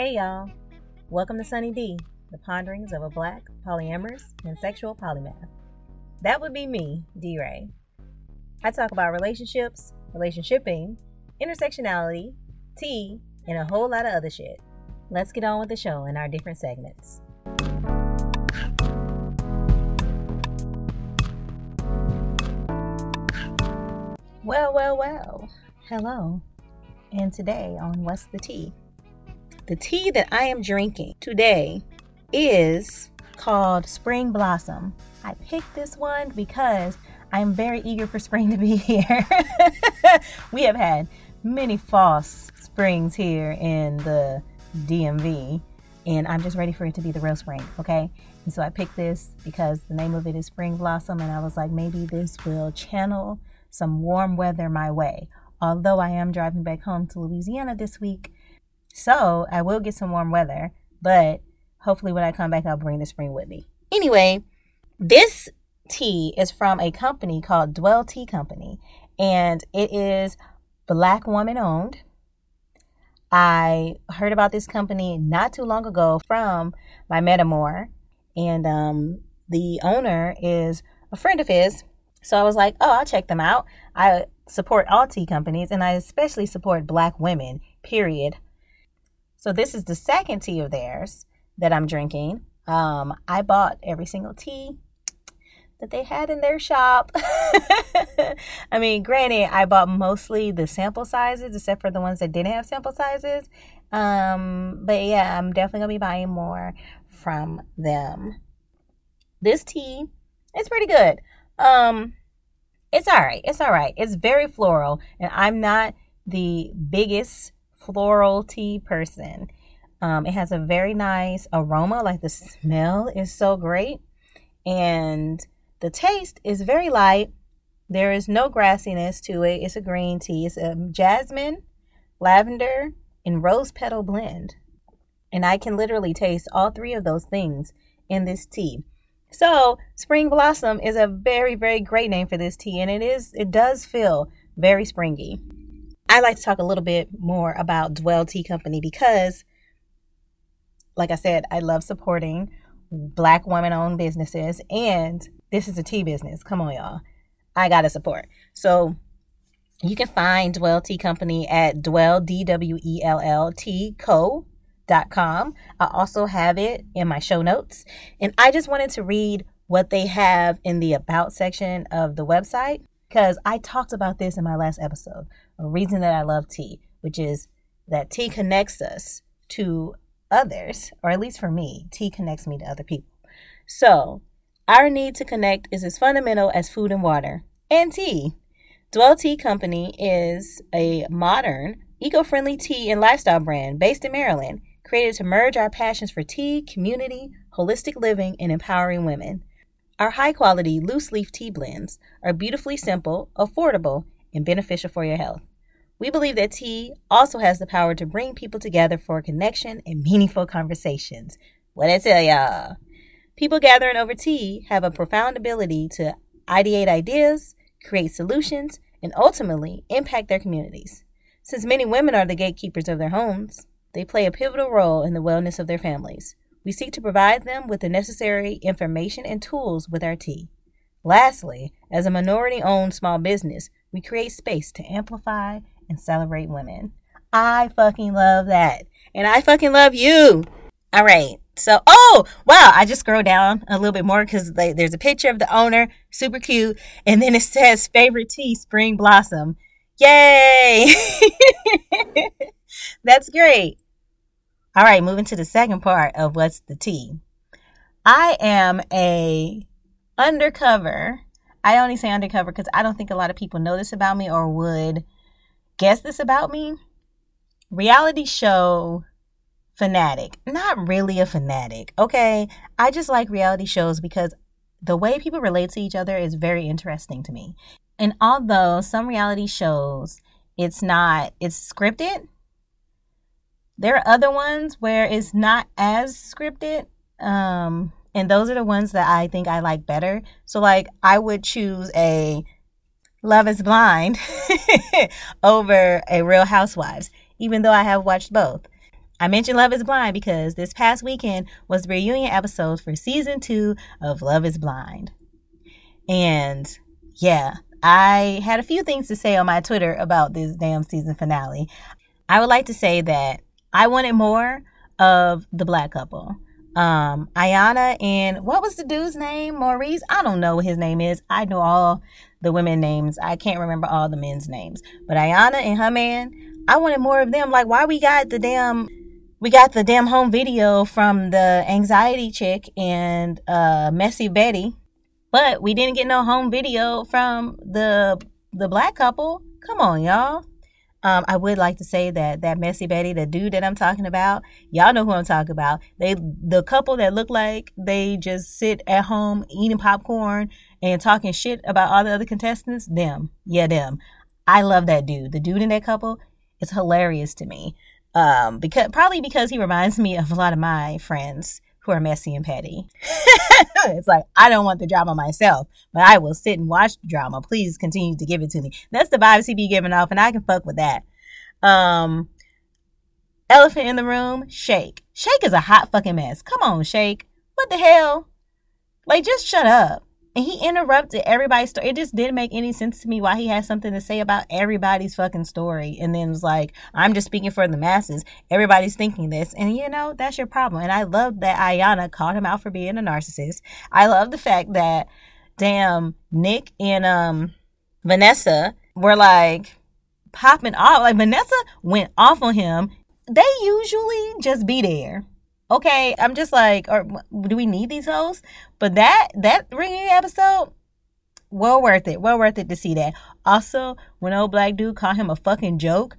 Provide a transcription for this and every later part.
Hey y'all, welcome to Sunny Dee, the ponderings of a black, polyamorous, and sexual polymath. That would be me, Dee Ray. I talk about relationships, relationshiping, intersectionality, tea, and a whole lot of other shit. Let's get on with the show in our different segments. Well, well, well. Hello. And today on What's the Tea? The tea that I am drinking today is called Spring Blossom. I picked this one because I'm very eager for spring to be here. we have had many false springs here in the DMV, and I'm just ready for it to be the real spring, okay? And so I picked this because the name of it is Spring Blossom, and I was like, maybe this will channel some warm weather my way. Although I am driving back home to Louisiana this week, so I will get some warm weather, but hopefully when I come back, I'll bring the spring with me. Anyway, this tea is from a company called Dwell Tea Company, and it is black woman owned. I heard about this company not too long ago from my metamor, and um, the owner is a friend of his. So I was like, oh, I'll check them out. I support all tea companies, and I especially support black women, period. So this is the second tea of theirs that I'm drinking. Um, I bought every single tea that they had in their shop. I mean, granted, I bought mostly the sample sizes, except for the ones that didn't have sample sizes. Um, but yeah, I'm definitely gonna be buying more from them. This tea is pretty good. Um, it's all right. It's all right. It's very floral, and I'm not the biggest floral tea person. Um, it has a very nice aroma, like the smell is so great. And the taste is very light. There is no grassiness to it. It's a green tea. It's a jasmine, lavender, and rose petal blend. And I can literally taste all three of those things in this tea. So, Spring Blossom is a very, very great name for this tea, and it is it does feel very springy. I like to talk a little bit more about Dwell Tea Company because, like I said, I love supporting black women owned businesses, and this is a tea business. Come on, y'all. I got to support. So, you can find Dwell Tea Company at Dwell, D W E L L T Co. Dot com. I also have it in my show notes. And I just wanted to read what they have in the About section of the website because I talked about this in my last episode a reason that I love tea, which is that tea connects us to others, or at least for me, tea connects me to other people. So, our need to connect is as fundamental as food and water and tea. Dwell Tea Company is a modern, eco friendly tea and lifestyle brand based in Maryland, created to merge our passions for tea, community, holistic living, and empowering women. Our high quality loose leaf tea blends are beautifully simple, affordable, and beneficial for your health. We believe that tea also has the power to bring people together for connection and meaningful conversations. What I tell y'all? People gathering over tea have a profound ability to ideate ideas, create solutions, and ultimately impact their communities. Since many women are the gatekeepers of their homes, they play a pivotal role in the wellness of their families. We seek to provide them with the necessary information and tools with our tea. Lastly, as a minority owned small business, we create space to amplify and celebrate women. I fucking love that. And I fucking love you. All right. So, oh, wow. I just scroll down a little bit more because there's a picture of the owner, super cute. And then it says favorite tea, spring blossom. Yay. That's great. All right. Moving to the second part of what's the tea. I am a undercover. I only say undercover because I don't think a lot of people know this about me or would guess this about me? Reality show fanatic. Not really a fanatic, okay? I just like reality shows because the way people relate to each other is very interesting to me. And although some reality shows it's not it's scripted, there are other ones where it's not as scripted. Um and those are the ones that I think I like better. So like I would choose a Love is Blind over a Real Housewives, even though I have watched both. I mentioned Love is Blind because this past weekend was the reunion episode for season two of Love is Blind. And yeah, I had a few things to say on my Twitter about this damn season finale. I would like to say that I wanted more of the black couple. Um, Iyanna and what was the dude's name? Maurice? I don't know what his name is. I know all the women names. I can't remember all the men's names. But Iyanna and her man, I wanted more of them. Like why we got the damn we got the damn home video from the anxiety chick and uh messy Betty, but we didn't get no home video from the the black couple. Come on, y'all. Um, I would like to say that that messy Betty, the dude that I'm talking about, y'all know who I'm talking about. They, the couple that look like they just sit at home eating popcorn and talking shit about all the other contestants. Them, yeah, them. I love that dude. The dude in that couple is hilarious to me. Um, because probably because he reminds me of a lot of my friends who are messy and petty. it's like I don't want the drama myself, but I will sit and watch the drama. Please continue to give it to me. That's the vibes he be giving off, and I can fuck with that. Um, elephant in the room, Shake. Shake is a hot fucking mess. Come on, Shake. What the hell? Like, just shut up and he interrupted everybody's story. It just didn't make any sense to me why he had something to say about everybody's fucking story. And then was like, I'm just speaking for the masses. Everybody's thinking this. And you know, that's your problem. And I love that Iyanna called him out for being a narcissist. I love the fact that damn Nick and um Vanessa were like popping off. Like Vanessa went off on him. They usually just be there okay, I'm just like, or do we need these hoes? But that that ringing episode, well worth it. Well worth it to see that. Also, when old black dude called him a fucking joke,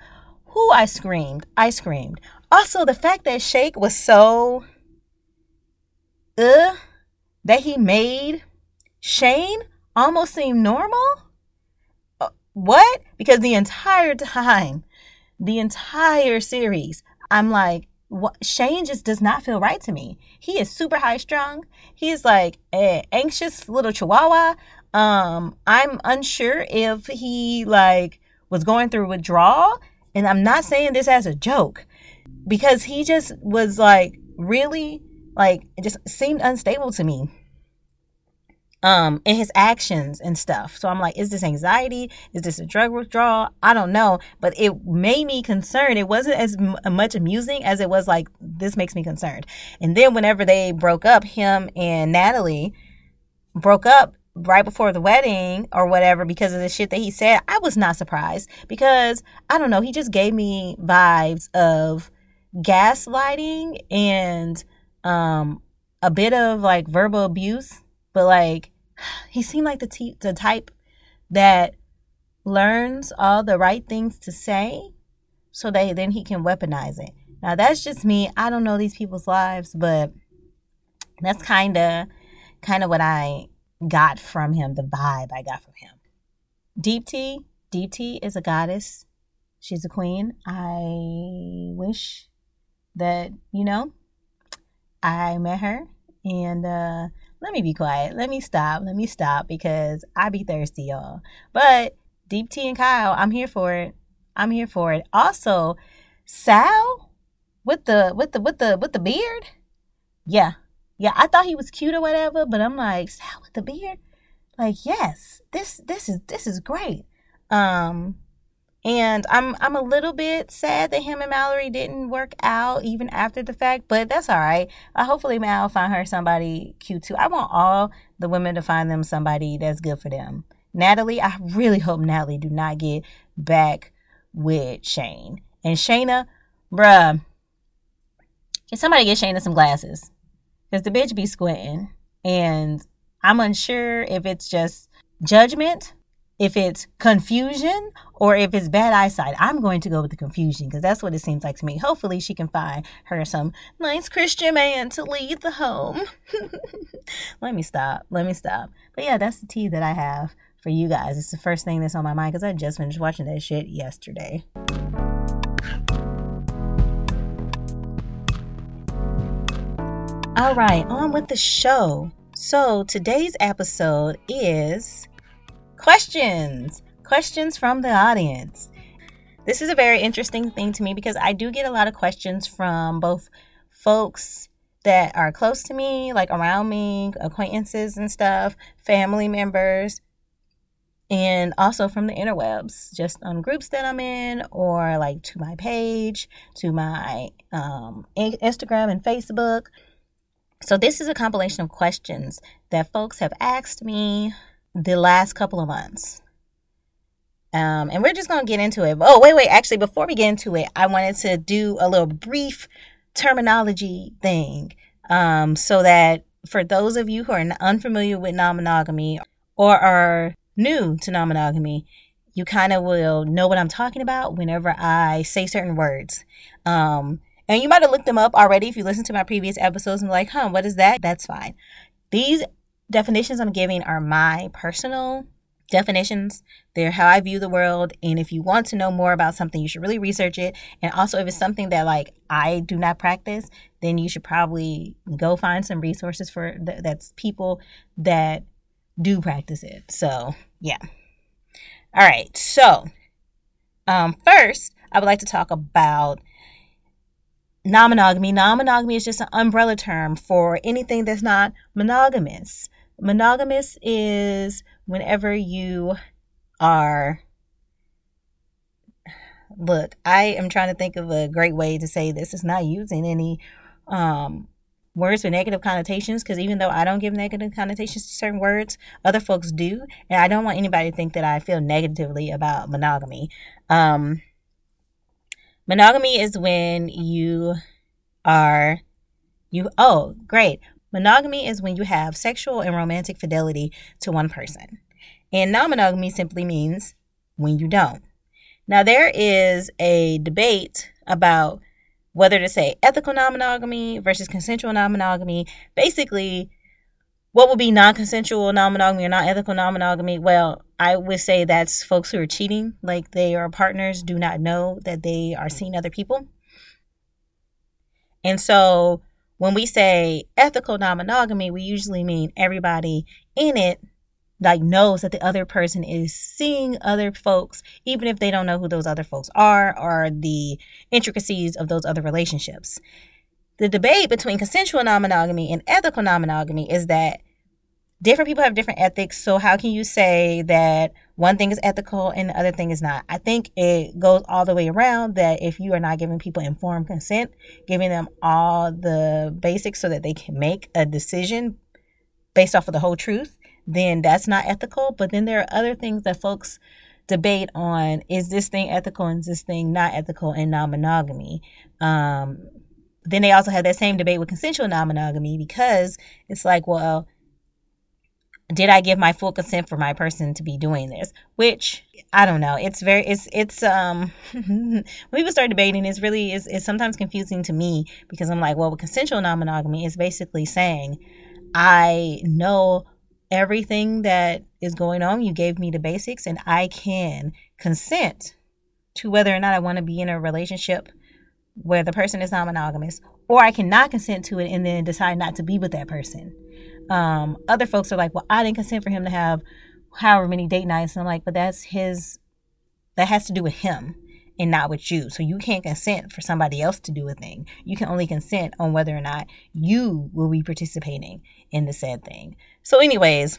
who I screamed. I screamed. Also, the fact that Shake was so uh that he made Shayne almost seem normal. Uh, what? Because the entire time, the entire series, I'm like, what, Shayne just does not feel right to me. He is super high strung. He is like an anxious little chihuahua. Um, I'm unsure if he like was going through withdrawal, and I'm not saying this as a joke because he just was like really like it just seemed unstable to me um in his actions and stuff. So i'm like is this anxiety? Is this a drug withdrawal? I don't know. But it made me concerned. It wasn't as m- much amusing as it was like this makes me concerned. And then whenever they broke up him and natalie broke up right before the wedding or whatever because of the shit that he said i was not surprised because i don't know he just gave me vibes of gaslighting and um a bit of like verbal abuse but like he seemed like the t- the type that learns all the right things to say so that then he can weaponize it. Now that's just me. I don't know these people's lives, but that's kind of kind of what I got from him, the vibe I got from him. Deepti, Deep T is a goddess. She's a queen. I wish that, you know, I met her and uh let me be quiet. Let me stop. Let me stop because I be thirsty, y'all. But Deepti and Kyle, I'm here for it. I'm here for it. Also, Sal with the with the with the with the beard. Yeah. Yeah, I thought he was cute or whatever, but I'm like, Sal with the beard? Like, yes. This this is this is great. Um and I'm I'm a little bit sad that him and Mallory didn't work out even after the fact, but that's all right. Uh, hopefully Mal find her somebody cute too. I want all the women to find them somebody that's good for them. Natalie, I really hope Natalie do not get back with Shayne. And Shaina, bruh, can somebody get Shaina some glasses? Because the bitch be squinting. And I'm unsure if it's just judgment if it's confusion or if it's bad eyesight. I'm going to go with the confusion because that's what it seems like to me. Hopefully, she can find her some nice Christian man to lead the home. Let me stop. Let me stop. But yeah, that's the tea that I have for you guys. It's the first thing that's on my mind because I just finished watching that shit yesterday. All right, on with the show. So today's episode is questions. Questions from the audience. this is a very interesting thing to me because I do get a lot of questions from both folks that are close to me, like around me, acquaintances and stuff, family members, and also from the interwebs, just on groups that I'm in, or like to my page, to my um, Instagram and Facebook. So, this is a compilation of questions that folks have asked me the last couple of months. Um, and we're just going to get into it. Oh, wait, wait. Actually, before we get into it, I wanted to do a little brief terminology thing um, so that for those of you who are unfamiliar with non monogamy or are new to non monogamy, you kind of will know what I'm talking about whenever I say certain words. Um, and you might have looked them up already if you listened to my previous episodes and like, huh, what is that? That's fine. These definitions I'm giving are my personal definitions. They're how I view the world. And if you want to know more about something, you should really research it. And also, if it's something that like I do not practice, then you should probably go find some resources for th- that's people that do practice it. So, yeah. All right. So, um, first, I would like to talk about non monogamy. Non monogamy is just an umbrella term for anything that's not monogamous. Monogamous is whenever you are. Look, I am trying to think of a great way to say this. It's not using any um, words with negative connotations because even though I don't give negative connotations to certain words, other folks do. And I don't want anybody to think that I feel negatively about monogamy. Um, monogamy is when you are, you, oh, great. Monogamy is when you have sexual and romantic fidelity to one person. And non monogamy simply means when you don't. Now, there is a debate about whether to say ethical non monogamy versus consensual non monogamy. Basically, what would be non consensual non monogamy or non ethical non monogamy? Well, I would say that's folks who are cheating, like they are partners, do not know that they are seeing other people. And so when we say ethical non monogamy, we usually mean everybody in it like knows that the other person is seeing other folks, even if they don't know who those other folks are or the intricacies of those other relationships. The debate between consensual non monogamy and ethical non monogamy is that different people have different ethics. So, how can you say that one thing is ethical and the other thing is not? I think it goes all the way around that if you are not giving people informed consent, giving them all the basics so that they can make a decision based off of the whole truth, then that's not ethical. But then there are other things that folks debate on is this thing ethical and is this thing not ethical in non monogamy? Um, then they also have that same debate with consensual non monogamy because it's like, well, did I give my full consent for my person to be doing this? Which I don't know. It's very it's it's um when people start debating, it's really is it's sometimes confusing to me because I'm like, well, with consensual non-monogamy is basically saying I know everything that is going on. You gave me the basics, and I can consent to whether or not I want to be in a relationship where the person is non monogamous, or I cannot consent to it and then decide not to be with that person. Um, other folks are like, well, I didn't consent for him to have however many date nights. And I'm like, but that's his, that has to do with him and not with you. So you can't consent for somebody else to do a thing. You can only consent on whether or not you will be participating in the said thing. So, anyways,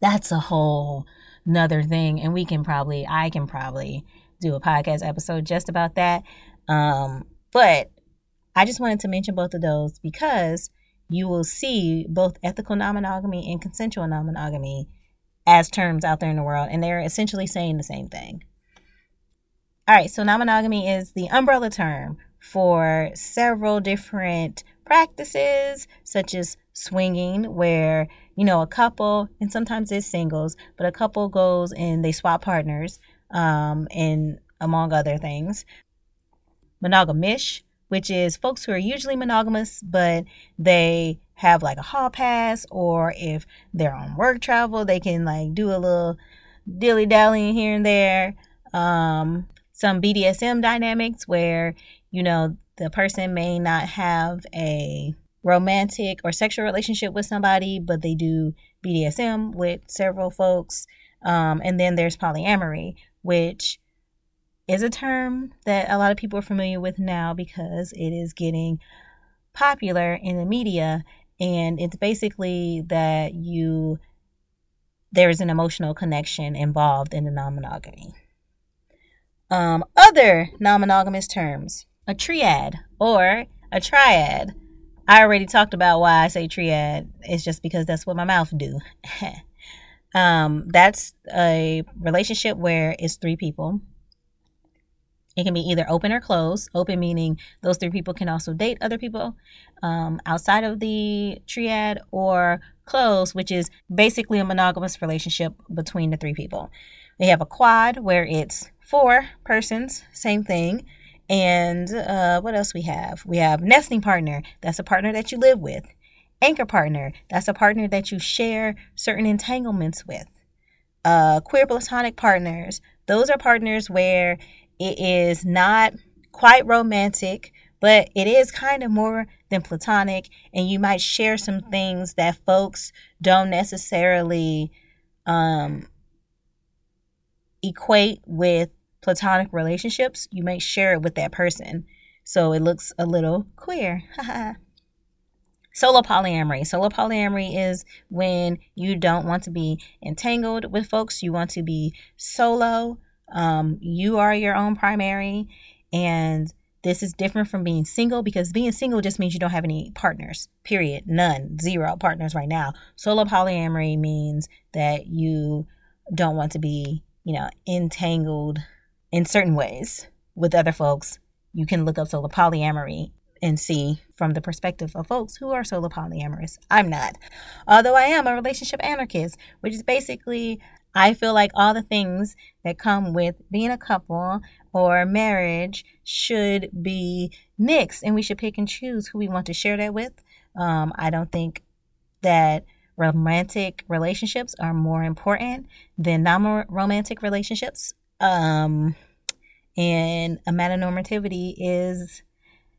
that's a whole another thing. And we can probably, I can probably do a podcast episode just about that. Um, but I just wanted to mention both of those because you will see both ethical non monogamy and consensual non monogamy as terms out there in the world, and they're essentially saying the same thing. All right, so non monogamy is the umbrella term for several different practices, such as swinging, where you know a couple, and sometimes it's singles, but a couple goes and they swap partners, um, and among other things. Monogamish, which is folks who are usually monogamous, but they have like a hall pass, or if they're on work travel, they can like do a little dilly dallying here and there. Um, some BDSM dynamics where, you know, the person may not have a romantic or sexual relationship with somebody, but they do BDSM with several folks. Um, and then there's polyamory, which is a term that a lot of people are familiar with now because it is getting popular in the media. And it's basically that you, there is an emotional connection involved in the non monogamy. Um, other non monogamous terms a triad or a triad. I already talked about why I say triad. It's just because that's what my mouth do. um, that's a relationship where it's three people it can be either open or closed. Open meaning those three people can also date other people um, outside of the triad, or closed, which is basically a monogamous relationship between the three people. We have a quad where it's four persons, same thing. And uh, what else we have? We have nesting partner. That's a partner that you live with. Anchor partner. That's a partner that you share certain entanglements with. Uh, queer platonic partners. Those are partners where it is not quite romantic, but it is kind of more than platonic. And you might share some things that folks don't necessarily um, equate with platonic relationships. You may share it with that person. So it looks a little queer. Solo polyamory. Solo polyamory is when you don't want to be entangled with folks. You want to be solo um, you are your own primary, and this is different from being single because being single just means you don't have any partners, period. None, zero partners right now. Solo polyamory means that you don't want to be, you know, entangled in certain ways with other folks. You can look up solo polyamory and see from the perspective of folks who are solo polyamorous. I'm not. Although I am a relationship anarchist, which is basically I feel like all the things that come with being a couple or marriage should be mixed, and we should pick and choose who we want to share that with. Um, I don't think that romantic relationships are more important than non romantic relationships. Um, and amatonormativity is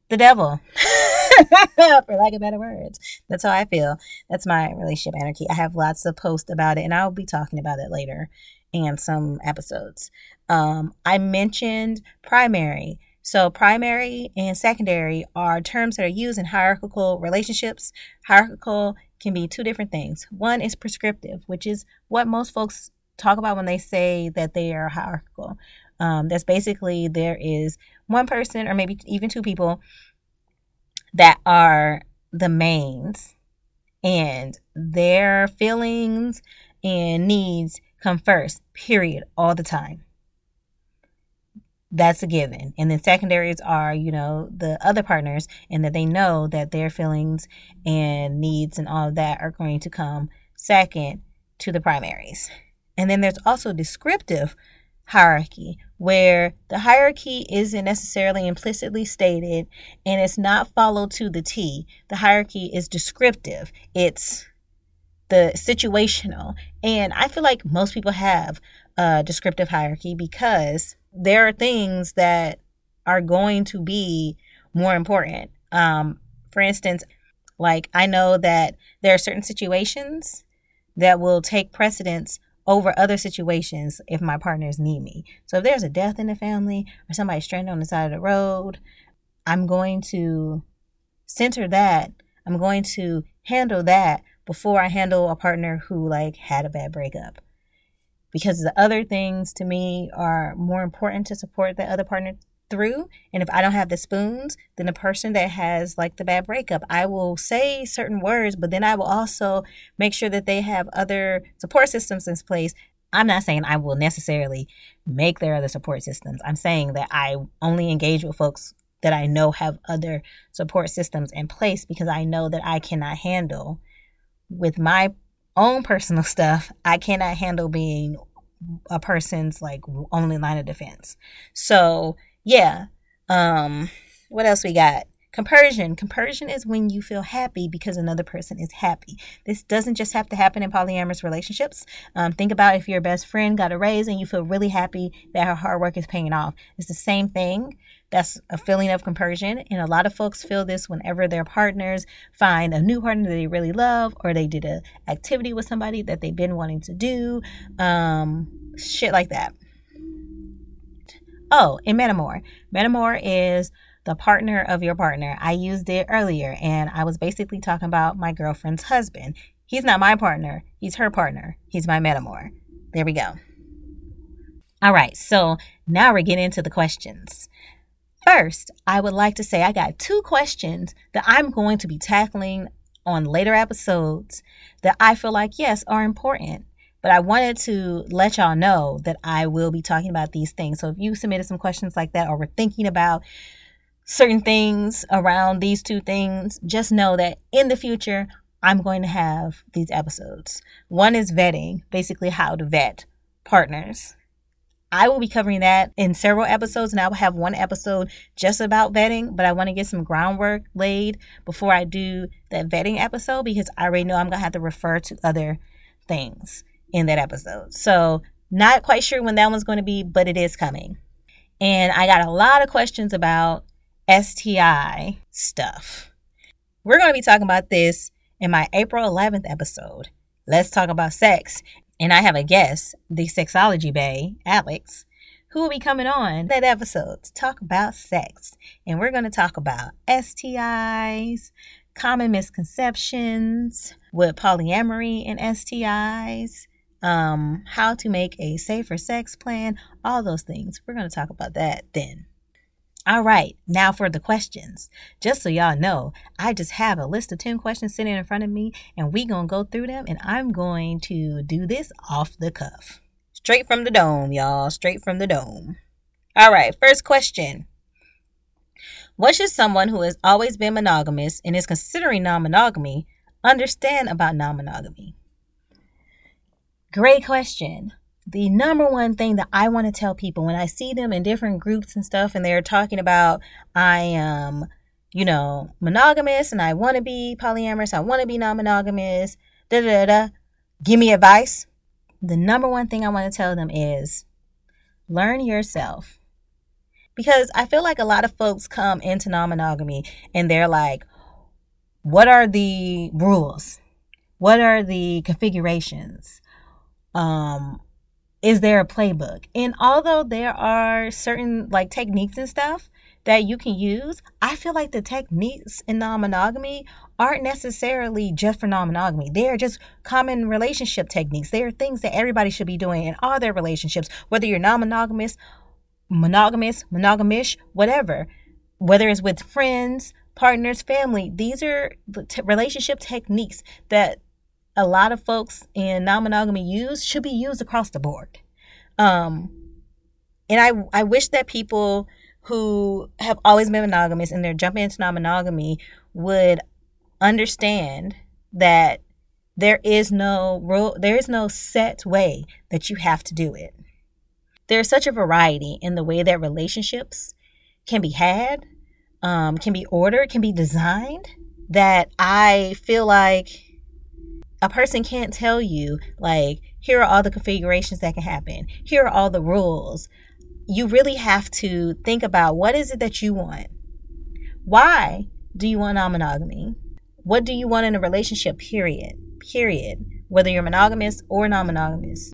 the devil. for lack of better words. That's how I feel. That's my relationship anarchy. I have lots of posts about it, and I'll be talking about it later and some episodes. Um, I mentioned primary. So, primary and secondary are terms that are used in hierarchical relationships. Hierarchical can be two different things. One is prescriptive, which is what most folks talk about when they say that they are hierarchical. Um, that's basically there is one person or maybe even two people that are the mains and their feelings and needs come first, period, all the time. That's a given. And then secondaries are, you know, the other partners, and that they know that their feelings and needs and all of that are going to come second to the primaries. And then there's also descriptive hierarchy, where the hierarchy isn't necessarily implicitly stated and it's not followed to the T. The hierarchy is descriptive, it's the situational. And I feel like most people have a descriptive hierarchy because there are things that are going to be more important. Um, for instance, like I know that there are certain situations that will take precedence over other situations if my partners need me. So if there's a death in the family or somebody stranded on the side of the road, I'm going to center that. I'm going to handle that before I handle a partner who like had a bad breakup. Because the other things to me are more important to support the other partner through. And if I don't have the spoons, then the person that has like the bad breakup, I will say certain words, but then I will also make sure that they have other support systems in place. I'm not saying I will necessarily make their other support systems. I'm saying that I only engage with folks that I know have other support systems in place because I know that I cannot handle with my own personal stuff, I cannot handle being a person's like only line of defense. So yeah. Um, what else we got? Compersion. Compersion is when you feel happy because another person is happy. This doesn't just have to happen in polyamorous relationships. Um, think about if your best friend got a raise and you feel really happy that her hard work is paying off. It's the same thing. That's a feeling of compersion. And a lot of folks feel this whenever their partners find a new partner that they really love or they did an activity with somebody that they've been wanting to do. Um, shit like that. Oh, and Metamor. Metamor is the partner of your partner. I used it earlier and I was basically talking about my girlfriend's husband. He's not my partner, he's her partner. He's my Metamor. There we go. All right, so now we're getting into the questions. First, I would like to say I got two questions that I'm going to be tackling on later episodes that I feel like, yes, are important. But I wanted to let y'all know that I will be talking about these things. So if you submitted some questions like that or were thinking about certain things around these two things, just know that in the future, I'm going to have these episodes. One is vetting, basically how to vet partners. I will be covering that in several episodes, and I will have one episode just about vetting, but I want to get some groundwork laid before I do that vetting episode because I already know I'm going to have to refer to other things in that episode. So, not quite sure when that one's going to be, but it is coming. And I got a lot of questions about STI stuff. We're going to be talking about this in my April 11th episode. Let's talk about sex. And I have a guest, the sexology bay, Alex, who will be coming on that episode to talk about sex. And we're going to talk about STIs, common misconceptions with polyamory and STIs, um, how to make a safer sex plan, all those things. We're going to talk about that then. All right, now for the questions. Just so y'all know, I just have a list of 10 questions sitting in front of me, and we going to go through them, and I'm going to do this off the cuff. Straight from the dome, y'all. Straight from the dome. All right, first question. What should someone who has always been monogamous and is considering non monogamy understand about non monogamy? Great question the number one thing that I want to tell people when I see them in different groups and stuff, and they're talking about, I am, you know, monogamous and I want to be polyamorous, I want to be non monogamous, da da da, give me advice. The number one thing I want to tell them is learn yourself. Because I feel like a lot of folks come into non monogamy and they're like, what are the rules? What are the configurations? Um, is there a playbook? And although there are certain like techniques and stuff that you can use, I feel like the techniques in non monogamy aren't necessarily just for non monogamy. They are just common relationship techniques. They are things that everybody should be doing in all their relationships, whether you're non monogamous, monogamous, monogamish, whatever, whether it's with friends, partners, family. These are the t- relationship techniques that a lot of folks in non-monogamy use should be used across the board. Um, and I I wish that people who have always been monogamous and they're jumping into non-monogamy would understand that there is no rule there is no set way that you have to do it. There's such a variety in the way that relationships can be had, um, can be ordered, can be designed that I feel like a person can't tell you like here are all the configurations that can happen. Here are all the rules. You really have to think about what is it that you want. Why do you want non-monogamy? What do you want in a relationship period? Period. Whether you're monogamous or non-monogamous.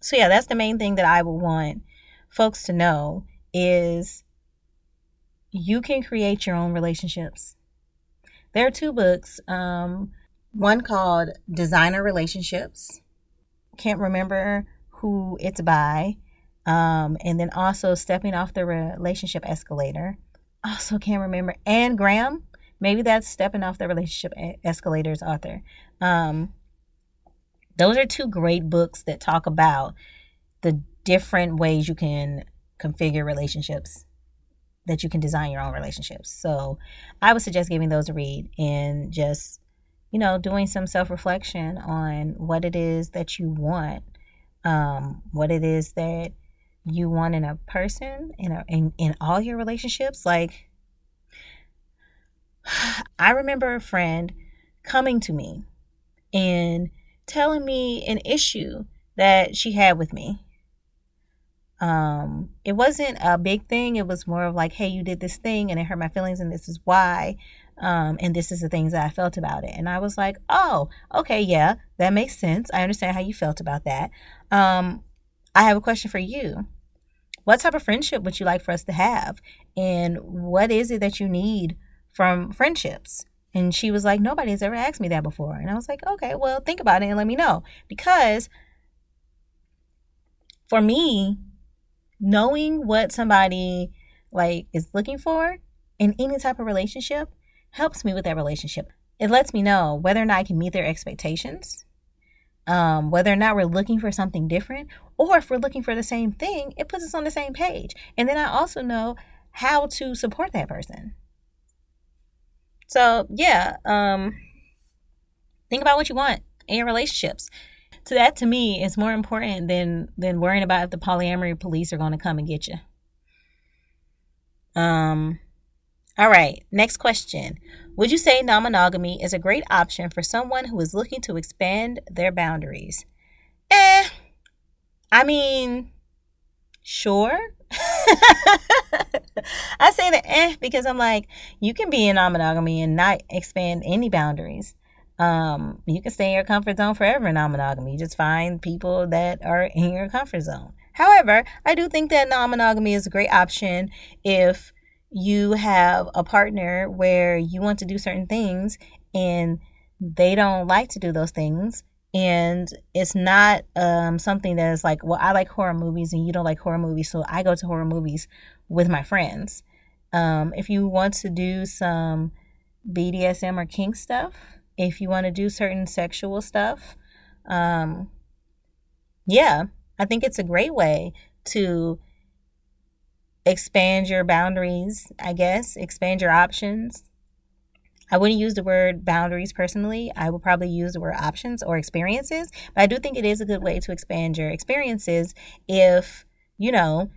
So yeah that's the main thing that i would want folks to know is you can create your own relationships. There are two books um, one called Designer Relationships. Can't remember who it's by. Um, and then also Stepping Off the Relationship Escalator. Also can't remember. Amy Gahran. Maybe that's Stepping Off the Relationship Escalator's author. Um, those are two great books that talk about the different ways you can configure relationships that you can design your own relationships. So I would suggest giving those a read and just you know, doing some self reflection on what it is that you want, um, what it is that you want in a person, in, a, in, in all your relationships. Like, I remember a friend coming to me and telling me an issue that she had with me. Um, it wasn't a big thing. It was more of like, hey, you did this thing and it hurt my feelings, and this is why. Um, and this is the things that I felt about it. And I was like, oh, okay, yeah, that makes sense. I understand how you felt about that. Um, I have a question for you. what type of friendship would you like for us to have? And what is it that you need from friendships? And she was like, Nobody has ever asked me that before. And I was like, Okay, well, think about it and let me know. Because for me, knowing what somebody like is looking for in any type of relationship helps me with that relationship. It lets me know whether or not I can meet their expectations, um, whether or not we're looking for something different, or if we're looking for the same thing, it puts us on the same page. And then I also know how to support that person. So yeah, um, think about what you want in your relationships. So that to me is more important than than worrying about if the polyamory police are going to come and get you. Um, all right, next question. Would you say non monogamy is a great option for someone who is looking to expand their boundaries? Eh, I mean, sure. I say that eh because I'm like, you can be in non monogamy and not expand any boundaries. Um, you can stay in your comfort zone forever in non monogamy. Just find people that are in your comfort zone. However, I do think that non monogamy is a great option if you have a partner where you want to do certain things and they don't like to do those things. And it's not um, something that is like well i like horror movies and you don't like horror movies so i go to horror movies with my friends. Um, if you want to do some bdsm or kink stuff if you want to do certain sexual stuff um, yeah i think it's a great way to expand your boundaries, I guess, expand your options. I wouldn't use the word boundaries personally. I would probably use the word options or experiences. But I do think it is a good way to expand your experiences if, you know,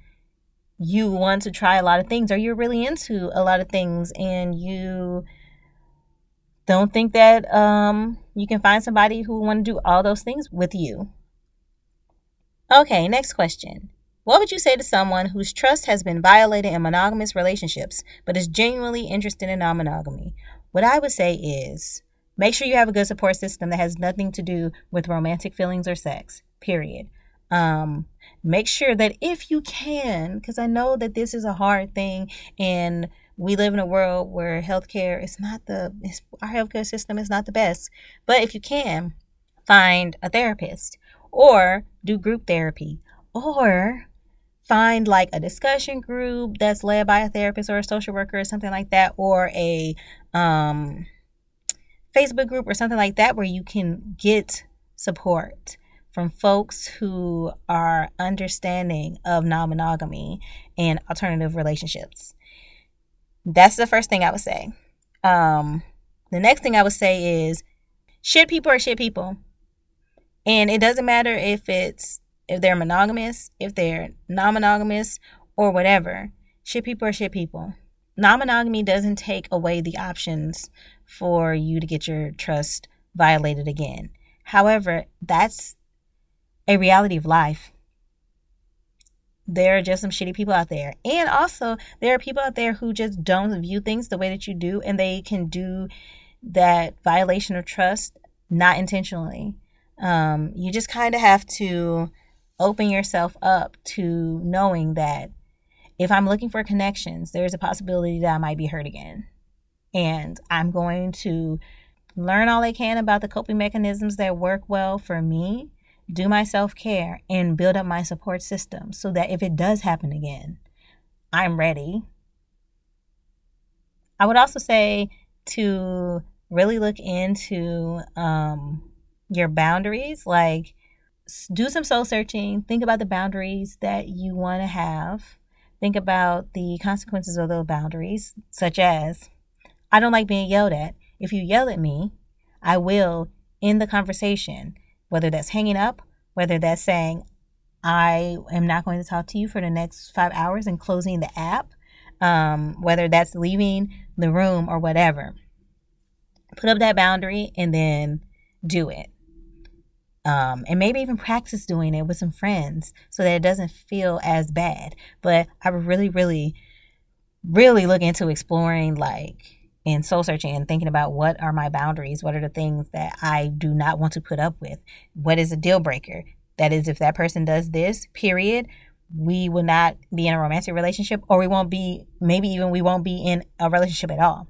you want to try a lot of things or you're really into a lot of things and you don't think that um, you can find somebody who want to do all those things with you. Okay, next question. What would you say to someone whose trust has been violated in monogamous relationships but is genuinely interested in non monogamy? What I would say is make sure you have a good support system that has nothing to do with romantic feelings or sex, period. Um, make sure that if you can, because I know that this is a hard thing and we live in a world where healthcare is not the, our healthcare system is not the best. But if you can, find a therapist or do group therapy or find like a discussion group that's led by a therapist or a social worker or something like that or a um, facebook group or something like that where you can get support from folks who are understanding of non-monogamy and alternative relationships. That's the first thing i would say. Um, the next thing i would say is shit people are shit people. And it doesn't matter if it's if they're monogamous, if they're non monogamous, or whatever. Shit people are shit people. Non monogamy doesn't take away the options for you to get your trust violated again. However, that's a reality of life. There are just some shitty people out there. And also, there are people out there who just don't view things the way that you do, and they can do that violation of trust not intentionally. Um, you just kind of have to open yourself up to knowing that if I'm looking for connections, there's a possibility that I might be hurt again. And I'm going to learn all I can about the coping mechanisms that work well for me, do my self care, and build up my support system so that if it does happen again, I'm ready. I would also say to really look into um, your boundaries. Like, do some soul searching. Think about the boundaries that you want to have. Think about the consequences of those boundaries, such as I don't like being yelled at. If you yell at me, I will end the conversation, whether that's hanging up, whether that's saying, I am not going to talk to you for the next five hours and closing the app, um, whether that's leaving the room or whatever. Put up that boundary and then do it um, and maybe even practice doing it with some friends so that it doesn't feel as bad. But I would really, really, really look into exploring like and soul searching and thinking about what are my boundaries? What are the things that I do not want to put up with? What is a deal breaker? That is, if that person does this, period, we will not be in a romantic relationship or we won't be maybe even we won't be in a relationship at all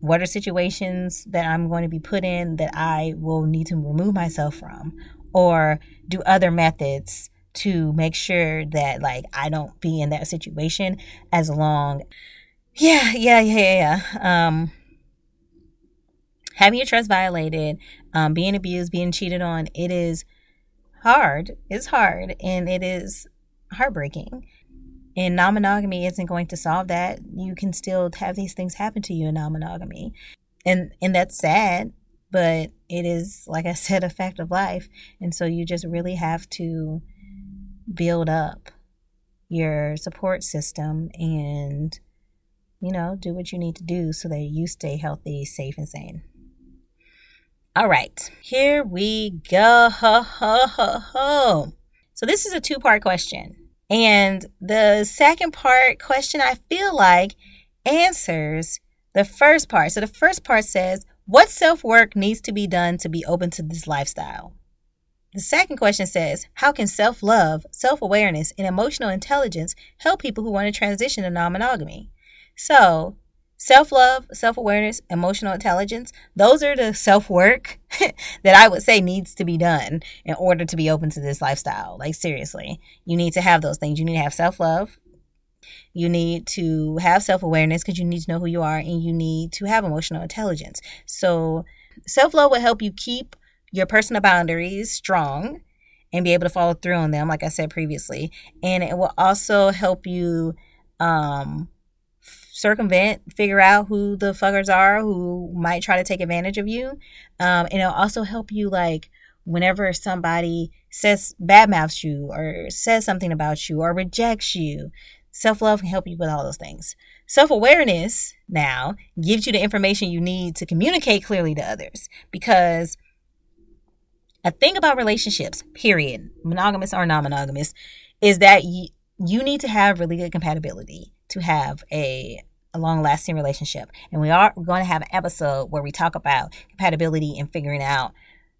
what are situations that i'm going to be put in that i will need to remove myself from? Or do other methods to make sure that like i don't be in that situation as long? Yeah yeah yeah yeah um having your trust violated um being abused being cheated on it is hard. It's hard and it is heartbreaking. And non monogamy isn't going to solve that. You can still have these things happen to you in non monogamy. And and that's sad, but it is, like I said, a fact of life. And so you just really have to build up your support system and, you know, do what you need to do so that you stay healthy, safe, and sane. All right, here we go. So this is a two part question. And the second part question, I feel like, answers the first part. So the first part says, What self work needs to be done to be open to this lifestyle? The second question says, How can self love, self awareness, and emotional intelligence help people who want to transition to non monogamy? So Self love, self awareness, emotional intelligence, those are the self work that I would say needs to be done in order to be open to this lifestyle. Like, seriously, you need to have those things. You need to have self love. You need to have self awareness because you need to know who you are, and you need to have emotional intelligence. So, self love will help you keep your personal boundaries strong and be able to follow through on them, like I said previously. And it will also help you um, circumvent, figure out who the fuckers are who might try to take advantage of you. Um, and it'll also help you like whenever somebody says bad mouths you or says something about you or rejects you. Self love can help you with all those things. Self awareness now gives you the information you need to communicate clearly to others because a thing about relationships, period, monogamous or non monogamous, is that you need to have really good compatibility to have a a long lasting relationship. And we are going to have an episode where we talk about compatibility and figuring out,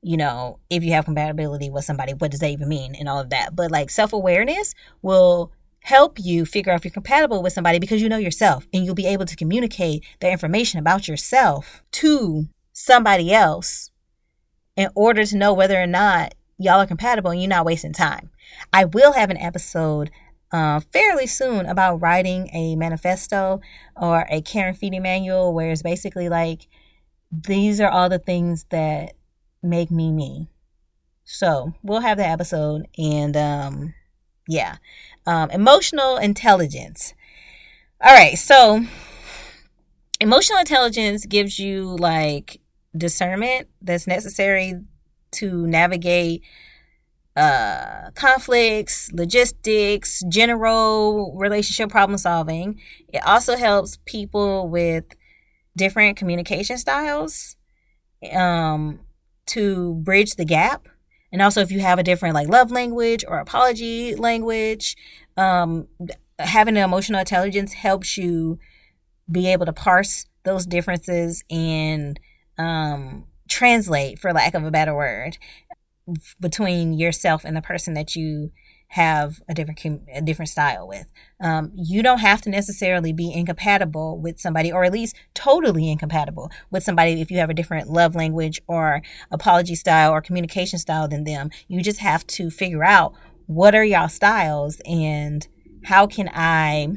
you know, if you have compatibility with somebody, what does that even mean and all of that. But like self awareness will help you figure out if you're compatible with somebody because you know yourself and you'll be able to communicate the information about yourself to somebody else in order to know whether or not y'all are compatible and you're not wasting time. I will have an episode uh, fairly soon about writing a manifesto or a care and feeding manual where it's basically like these are all the things that make me me. So we'll have the episode and um, yeah, um, emotional intelligence. All right, so emotional intelligence gives you like discernment that's necessary to navigate uh, conflicts, logistics, general relationship problem solving. It also helps people with different communication styles um, to bridge the gap. And also, if you have a different like love language or apology language, um, having an emotional intelligence helps you be able to parse those differences and um, translate, for lack of a better word, between yourself and the person that you have a different a different style with. Um, you don't have to necessarily be incompatible with somebody, or at least totally incompatible with somebody if you have a different love language or apology style or communication style than them. You just have to figure out what are y'all styles and how can I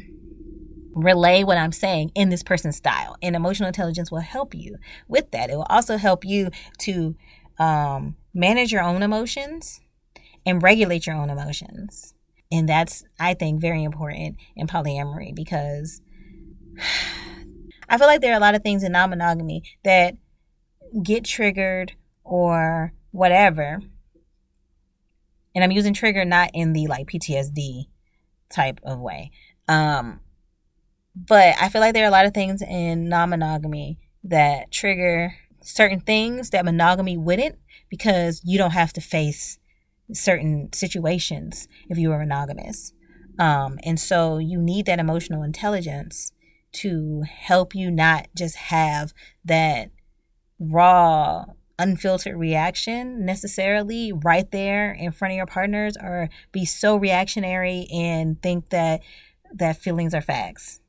relay what I'm saying in this person's style. And emotional intelligence will help you with that. It will also help you to um, manage your own emotions and regulate your own emotions. And that's, I think, very important in polyamory because I feel like there are a lot of things in non monogamy that get triggered or whatever. And I'm using trigger not in the like PTSD type of way. Um, but I feel like there are a lot of things in non monogamy that trigger certain things that monogamy wouldn't because you don't have to face certain situations if you are monogamous. Um, and so you need that emotional intelligence to help you not just have that raw, unfiltered reaction necessarily right there in front of your partners or be so reactionary and think that that feelings are facts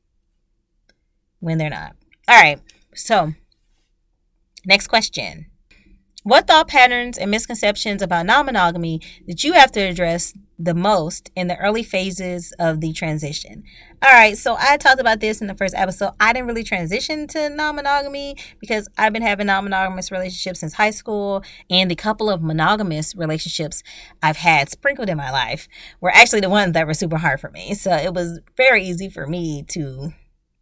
when they're not. All right. So, next question. What thought patterns and misconceptions about non monogamy did you have to address the most in the early phases of the transition? All right, so I talked about this in the first episode. I didn't really transition to non monogamy because I've been having non monogamous relationships since high school, and the couple of monogamous relationships I've had sprinkled in my life were actually the ones that were super hard for me. So it was very easy for me to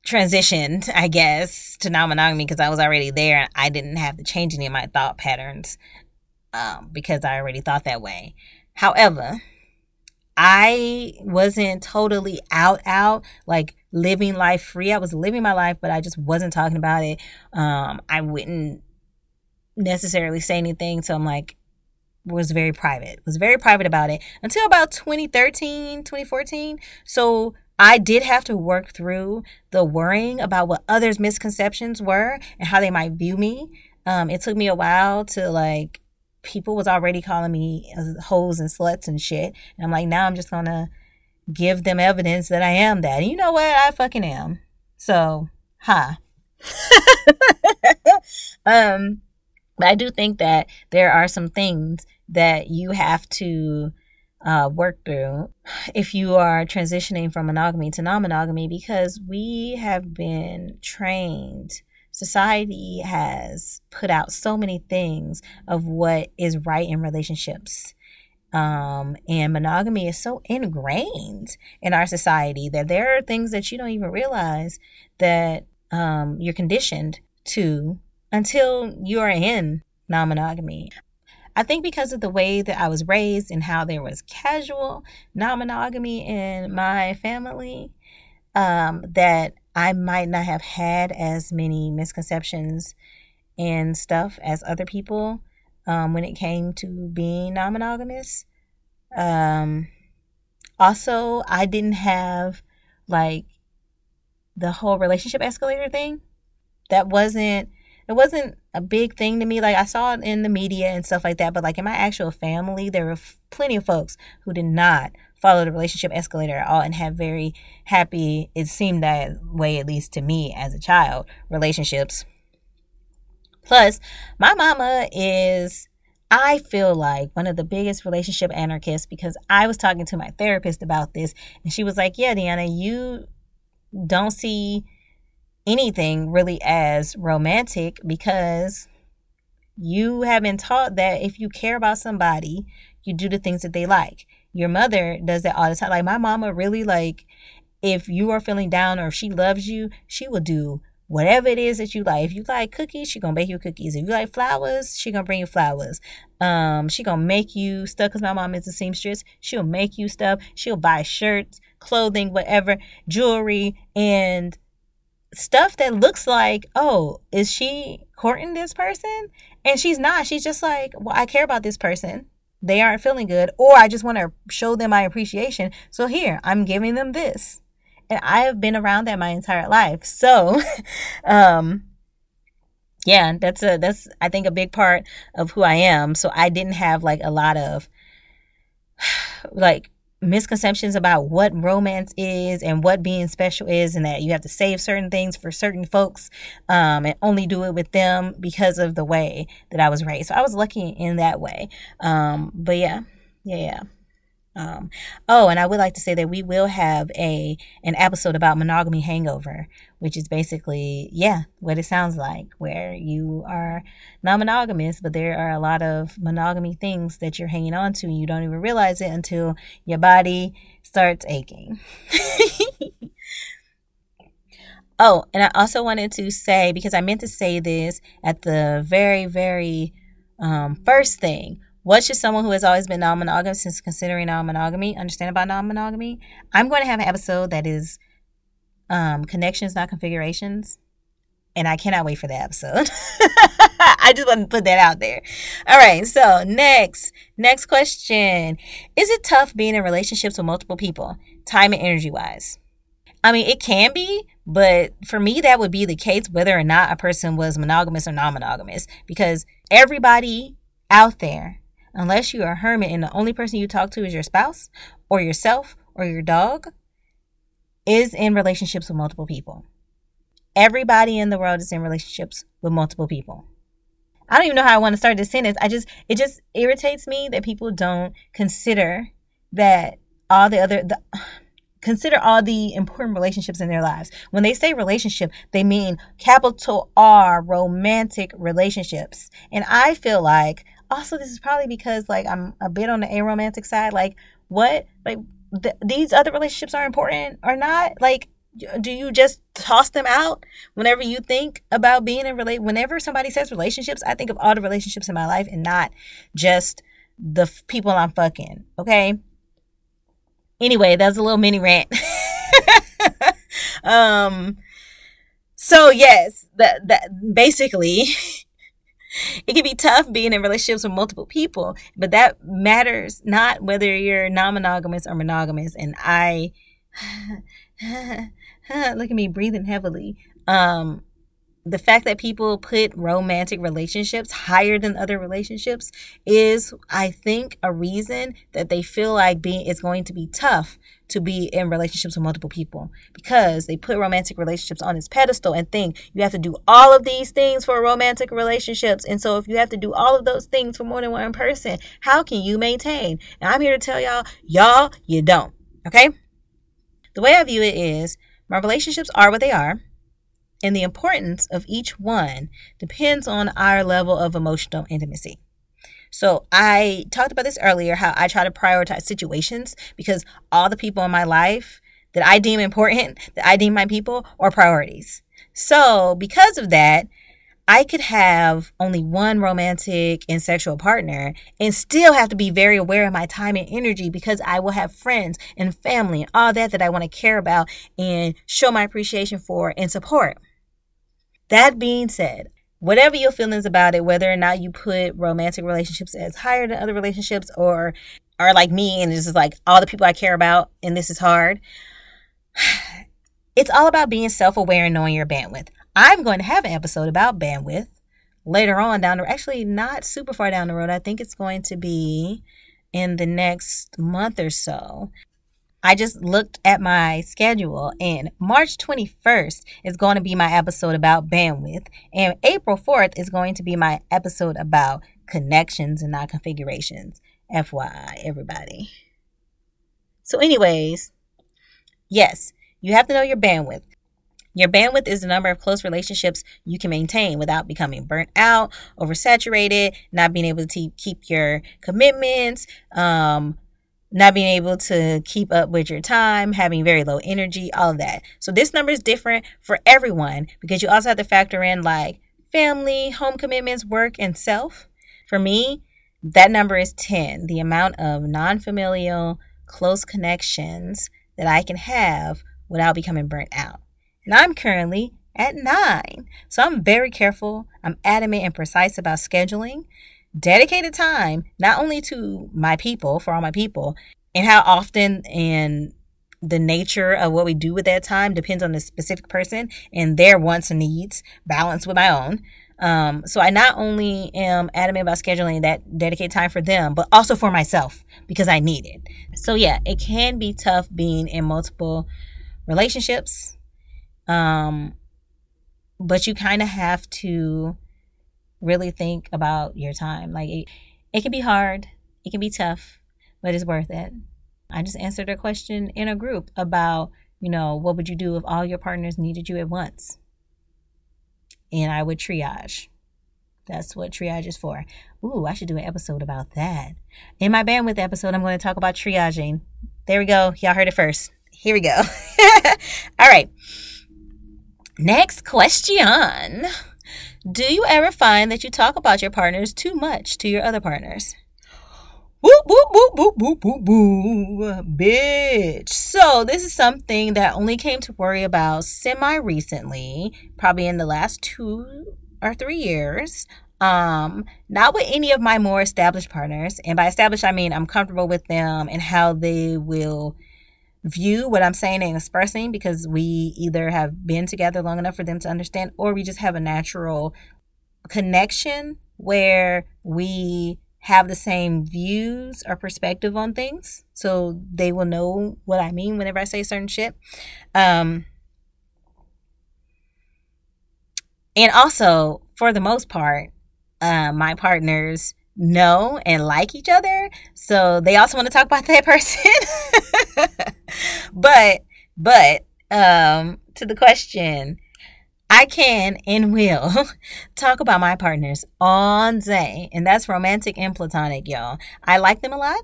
transitioned, I guess, to non monogamy because I was already there and I didn't have to change any of my thought patterns um, because I already thought that way. However, I wasn't totally out, out, like living life free. I was living my life, but I just wasn't talking about it. Um, I wouldn't necessarily say anything. So I'm like, was very private, was very private about it until about 2013, 2014. So I did have to work through the worrying about what others' misconceptions were and how they might view me. Um, it took me a while to like, people was already calling me hoes and sluts and shit. And I'm like, now I'm just gonna give them evidence that I am that. And you know what? I fucking am. So, ha. Huh. um, but I do think that there are some things that you have to uh, work through if you are transitioning from monogamy to non monogamy because we have been trained. Society has put out so many things of what is right in relationships. Um, and monogamy is so ingrained in our society that there are things that you don't even realize that um, you're conditioned to until you are in non monogamy. I think because of the way that I was raised and how there was casual non monogamy in my family, um, that I might not have had as many misconceptions and stuff as other people um, when it came to being non monogamous. Um, also, I didn't have like the whole relationship escalator thing. That wasn't it wasn't a big thing to me. Like I saw it in the media and stuff like that, but like in my actual family, there were plenty of folks who did not follow the relationship escalator at all and have very happy, it seemed that way, at least to me as a child, relationships. Plus, my mama is, I feel like, one of the biggest relationship anarchists because I was talking to my therapist about this and she was like, Yeah, Deanna, you don't see anything really as romantic because you have been taught that if you care about somebody, you do the things that they like. Your mother does that all the time. Like my mama really like if you are feeling down or if she loves you, she will do whatever it is that you like. If you like cookies, she gonna bake you cookies. If you like flowers, she gonna bring you flowers. Um, she gonna make you stuff because my mom is a seamstress. She'll make you stuff. She'll buy shirts, clothing, whatever, jewelry, and stuff that looks like, oh, is she courting this person? And she's not. She's just like, well, I care about this person. They aren't feeling good, or I just want to show them my appreciation. So here, I'm giving them this. And I have been around that my entire life. So, um, yeah, that's a that's I think a big part of who I am. So I didn't have like a lot of like misconceptions about what romance is and what being special is and that you have to save certain things for certain folks um, and only do it with them because of the way that I was raised. So I was lucky in that way. Um, but yeah, yeah, yeah. Um, oh, and I would like to say that we will have a an episode about monogamy hangover, which is basically yeah, what it sounds like, where you are non-monogamous, but there are a lot of monogamy things that you're hanging on to, and you don't even realize it until your body starts aching. oh, and I also wanted to say because I meant to say this at the very, very um, first thing what should someone who has always been non monogamous since considering non monogamy understand about non monogamy? I'm going to have an episode that is um, connections, not configurations. And I cannot wait for that episode. I just want to put that out there. All right. So, next, next question Is it tough being in relationships with multiple people, time and energy wise? I mean, it can be, but for me, that would be the case whether or not a person was monogamous or non monogamous. Because everybody out there, unless you're a hermit and the only person you talk to is your spouse or yourself or your dog, is in relationships with multiple people. Everybody in the world is in relationships with multiple people. I don't even know how I want to start this sentence. I just it just irritates me that people don't consider that all the other the consider all the important relationships in their lives. When they say relationship, they mean capital R romantic relationships. And I feel like also this is probably because like I'm a bit on the aromantic side. Like what like th- these other relationships are important or not? Like do you just toss them out whenever you think about being in relate whenever somebody says relationships i think of all the relationships in my life and not just the f- people i'm fucking okay anyway that's a little mini rant um so yes that that basically it can be tough being in relationships with multiple people but that matters not whether you're non-monogamous or monogamous and i look at me breathing heavily. Um, the fact that people put romantic relationships higher than other relationships is, I think, a reason that they feel like being it's going to be tough to be in relationships with multiple people because they put romantic relationships on this pedestal and think you have to do all of these things for romantic relationships. And so if you have to do all of those things for more than one person, how can you maintain? And I'm here to tell y'all, y'all, you don't. Okay? The way I view it is my relationships are what they are, and the importance of each one depends on our level of emotional intimacy. So I talked about this earlier how I try to prioritize situations because all the people in my life that I deem important, that I deem my people, are priorities. So because of that, I could have only one romantic and sexual partner and still have to be very aware of my time and energy because I will have friends and family and all that that I want to care about and show my appreciation for and support. That being said, whatever your feelings about it, whether or not you put romantic relationships as higher than other relationships or are like me and this is like all the people I care about and this is hard. It's all about being self aware and knowing your bandwidth. I'm going to have an episode about bandwidth later on down the actually not super far down the road. I think it's going to be in the next month or so. I just looked at my schedule and March 21st is going to be my episode about bandwidth and April 4th is going to be my episode about connections and not configurations. FYI, everybody. So anyways, yes, you have to know your bandwidth. Your bandwidth is the number of close relationships you can maintain without becoming burnt out, oversaturated, not being able to keep your commitments, um, not being able to keep up with your time, having very low energy, all of that. So this number is different for everyone because you also have to factor in like family, home commitments, work, and self. For me, that number is 10, the amount of non familial, close connections that I can have without becoming burnt out and I'm currently at nine. So I'm very careful. I'm adamant and precise about scheduling dedicated time, not only to my people, for all my people, and how often and the nature of what we do with that time depends on the specific person and their wants and needs, balanced with my own. Um, so I not only am adamant about scheduling that dedicated time for them, but also for myself because I need it. So yeah, it can be tough being in multiple relationships, um, but you kind of have to really think about your time. Like it, it can be hard, it can be tough, but it's worth it. I just answered a question in a group about, you know, what would you do if all your partners needed you at once? And I would triage. That's what triage is for. Ooh, I should do an episode about that. In my bandwidth episode, I'm going to talk about triaging. There we go. Y'all heard it first. Here we go. All right. Next question Do you ever find that you talk about your partners too much to your other partners? Whoop, whoop, whoop, whoop, whoop, whoop, whoop, bitch. So, this is something that only came to worry about semi recently, probably in the last two or three years. Um, not with any of my more established partners. And by established, I mean I'm comfortable with them and how they will view what I'm saying and expressing because we either have been together long enough for them to understand or we just have a natural connection where we have the same views or perspective on things. So they will know what I mean whenever I say certain shit. Um, and also, for the most part, uh, my partners know and like each other. So they also want to talk about that person. but, but, um, to the question, I can and will talk about my partners all day, and that's romantic and platonic, y'all. I like them a lot.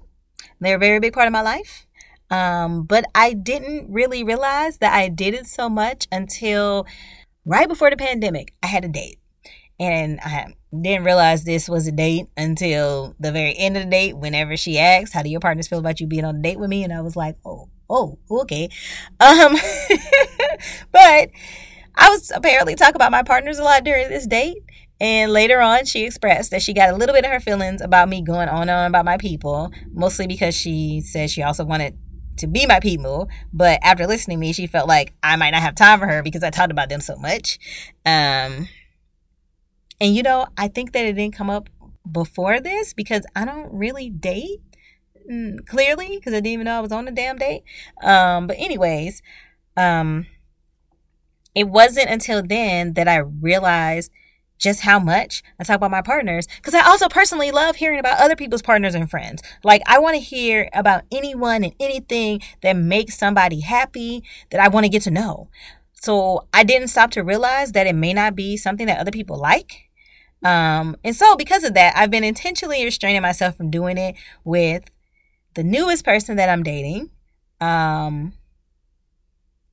They're a very big part of my life. Um, but I didn't really realize that I did it so much until right before the pandemic. I had a date, and I didn't realize this was a date until the very end of the date. Whenever she asked, "How do your partners feel about you being on a date with me?" and I was like, "Oh, oh, okay." Um, but I was apparently talking about my partners a lot during this date. And later on, she expressed that she got a little bit of her feelings about me going on and on about my people, mostly because she said she also wanted to be my people. But after listening to me, she felt like I might not have time for her because I talked about them so much. Um, and you know, I think that it didn't come up before this because I don't really date mm, clearly because I didn't even know I was on a damn date. Um, but anyways, um, it wasn't until then that I realized just how much I talk about my partners because I also personally love hearing about other people's partners and friends. Like, I want to hear about anyone and anything that makes somebody happy that I want to get to know. So, I didn't stop to realize that it may not be something that other people like. Um, and so, because of that, I've been intentionally restraining myself from doing it with the newest person that I'm dating. Um,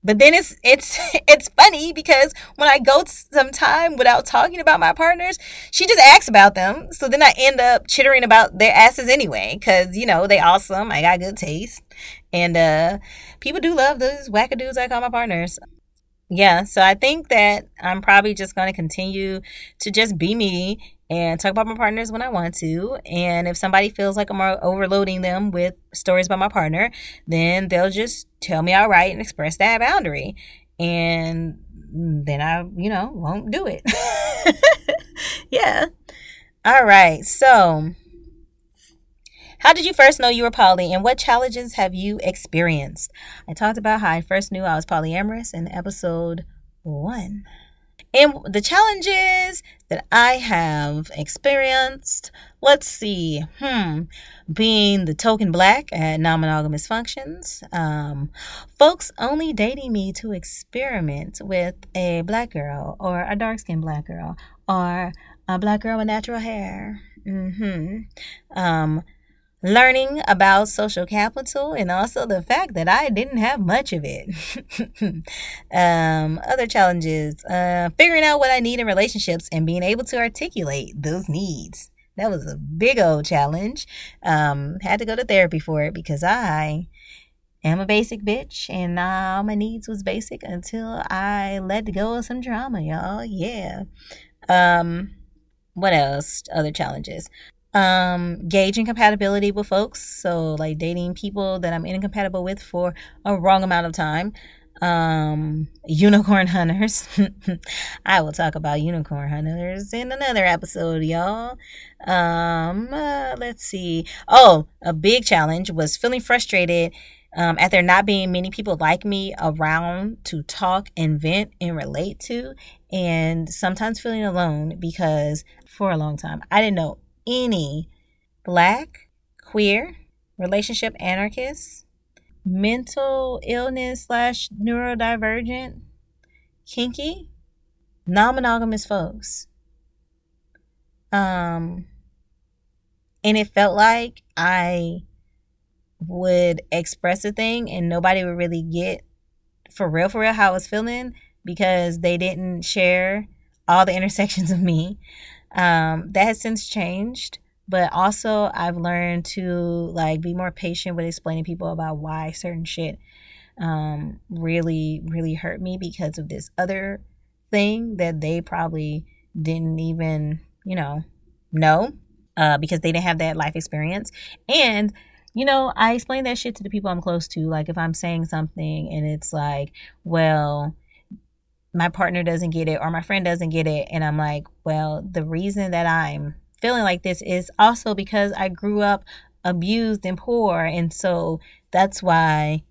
but then it's it's it's funny because when I go some time without talking about my partners, she just asks about them. So then I end up chittering about their asses anyway, because you know they awesome. I got good taste, and uh, people do love those wackadoos I call my partners. Yeah, so I think that I'm probably just going to continue to just be me and talk about my partners when I want to. And if somebody feels like I'm overloading them with stories about my partner, then they'll just tell me outright and express that boundary. And then I, you know, won't do it. yeah. All right. So, how did you first know you were poly and what challenges have you experienced? I talked about how I first knew I was polyamorous in episode one. And the challenges that I have experienced, let's see, hmm, being the token black at non monogamous functions, um, folks only dating me to experiment with a black girl or a dark skinned black girl or a black girl with natural hair. Mm-hmm. Um, learning about social capital and also the fact that I didn't have much of it. um, other challenges, uh, figuring out what I need in relationships and being able to articulate those needs. That was a big old challenge. Um, had to go to therapy for it because I am a basic bitch and all my needs was basic until I let go of some drama, y'all. Yeah. Um, what else? Other challenges um gauging compatibility with folks. So like dating people that i'm incompatible with for a wrong amount of time. Um unicorn hunters. I will talk about unicorn hunters in another episode y'all. Um uh, let's see. Oh a big challenge was feeling frustrated um, at there not being many people like me around to talk and vent and relate to and sometimes feeling alone because for a long time i didn't know any black, queer, relationship anarchists, mental illness slash neurodivergent, kinky, non monogamous folks. Um, and it felt like I would express a thing and nobody would really get for real, for real how I was feeling because they didn't share all the intersections of me. Um, that has since changed, but also I've learned to like be more patient with explaining people about why certain shit um, really, really hurt me because of this other thing that they probably didn't even, you know, know uh, because they didn't have that life experience. And you know, I explain that shit to the people I'm close to. Like if I'm saying something and it's like, well, my partner doesn't get it or my friend doesn't get it. And I'm like, well, the reason that I'm feeling like this is also because I grew up abused and poor. And so that's why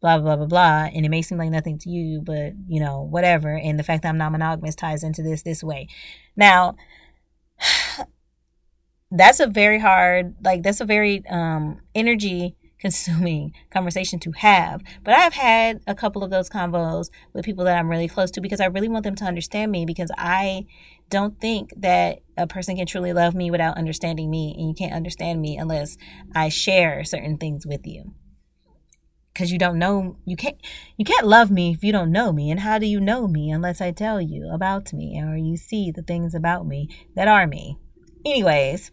blah, blah, blah, blah. And it may seem like nothing to you, but you know, whatever. And the fact that I'm not monogamous ties into this this way. Now, that's a very hard, like, that's a very um, energy consuming conversation to have. But I've had a couple of those convos with people that I'm really close to because I really want them to understand me because I don't think that a person can truly love me without understanding me and you can't understand me unless I share certain things with you. Cuz you don't know you can't you can't love me if you don't know me and how do you know me unless I tell you about me or you see the things about me that are me. Anyways,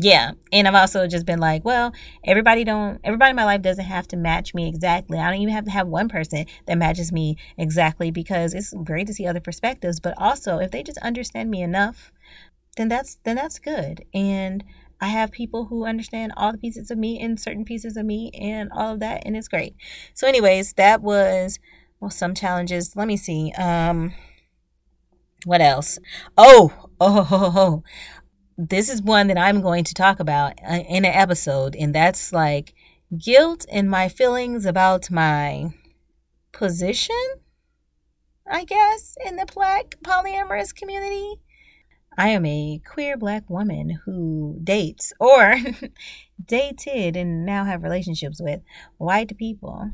yeah and i've also just been like well everybody don't everybody in my life doesn't have to match me exactly. I don't even have to have one person that matches me exactly because it's great to see other perspectives but also if they just understand me enough then that's then that's good. And i have people who understand all the pieces of me and certain pieces of me and all of that and it's great. So anyways that was well some challenges. Let me see um what else? Oh oh, oh, oh this is one that I'm going to talk about uh, in an episode, and that's like guilt and my feelings about my position, I guess, in the black polyamorous community. I am a queer black woman who dates or dated and now have relationships with white people.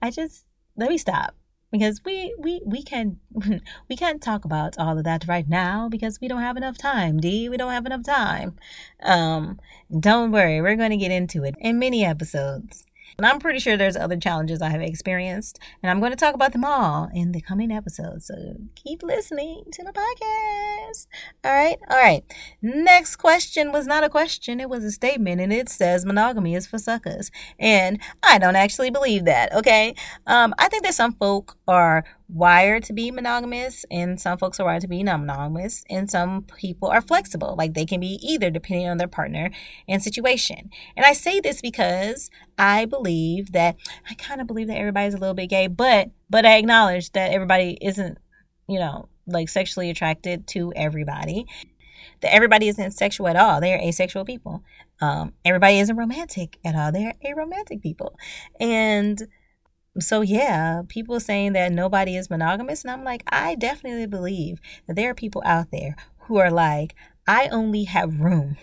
I just, let me stop because we we we can we can't talk about all of that right now because we don't have enough time Dee. We don't have enough time. Um don't worry. We're going to get into it in many episodes and I'm pretty sure there's other challenges I have experienced, and I'm going to talk about them all in the coming episodes. So keep listening to the podcast. All right, all right. Next question was not a question, it was a statement, and it says monogamy is for suckers. And I don't actually believe that, okay? Um, I think that some folk are wired to be monogamous and some folks are wired to be non-monogamous and some people are flexible. Like they can be either depending on their partner and situation. And i say this because i believe that i kind of believe that everybody's a little bit gay but but i acknowledge that everybody isn't you know like sexually attracted to everybody. That everybody isn't sexual at all. They're asexual people. Um, everybody isn't romantic at all. They're aromantic people. And so yeah, people saying that nobody is monogamous, and I'm like, I definitely believe that there are people out there who are like, I only have room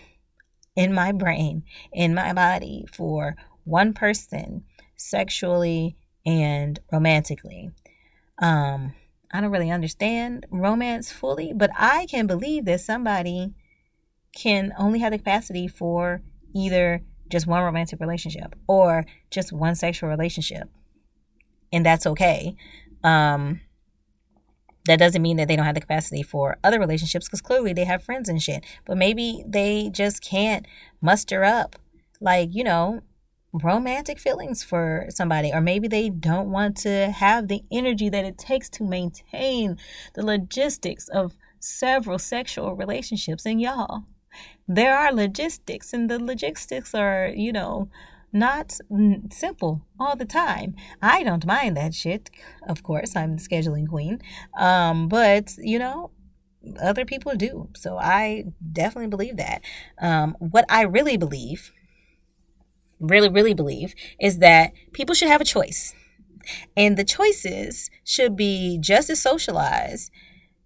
in my brain, in my body for one person sexually and romantically. Um, I don't really understand romance fully, but I can believe that somebody can only have the capacity for either just one romantic relationship or just one sexual relationship and that's okay. Um, that doesn't mean that they don't have the capacity for other relationships because clearly they have friends and shit. But maybe they just can't muster up, like, you know, romantic feelings for somebody. Or maybe they don't want to have the energy that it takes to maintain the logistics of several sexual relationships. And y'all, there are logistics, and the logistics are, you know, not simple all the time. I don't mind that shit. Of course, I'm the scheduling queen. Um, but you know, other people do. So I definitely believe that. Um, what I really believe, really, really believe, is that people should have a choice. And the choices should be just as socialized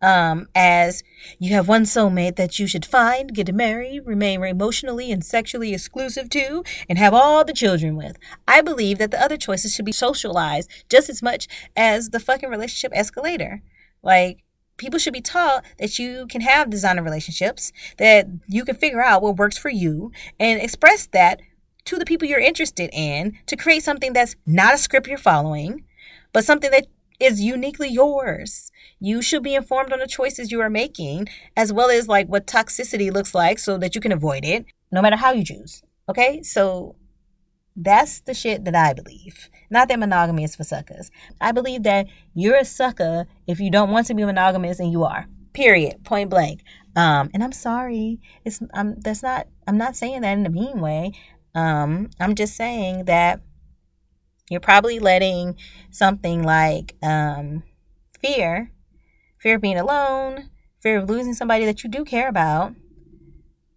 um, as you have one soulmate that you should find, get married, remain emotionally and sexually exclusive to, and have all the children with. I believe that the other choices should be socialized just as much as the fucking relationship escalator. Like, people should be taught that you can have designer relationships, that you can figure out what works for you, and express that to the people you're interested in to create something that's not a script you're following, but something that is uniquely yours. You should be informed on the choices you are making, as well as like what toxicity looks like so that you can avoid it, no matter how you choose. Okay? So that's the shit that I believe. Not that monogamy is for suckers. I believe that you're a sucker if you don't want to be monogamous and you are. Period. Point blank. Um, and I'm sorry. It's I'm that's not I'm not saying that in a mean way. Um, I'm just saying that you're probably letting something like um, fear, fear of being alone, fear of losing somebody that you do care about,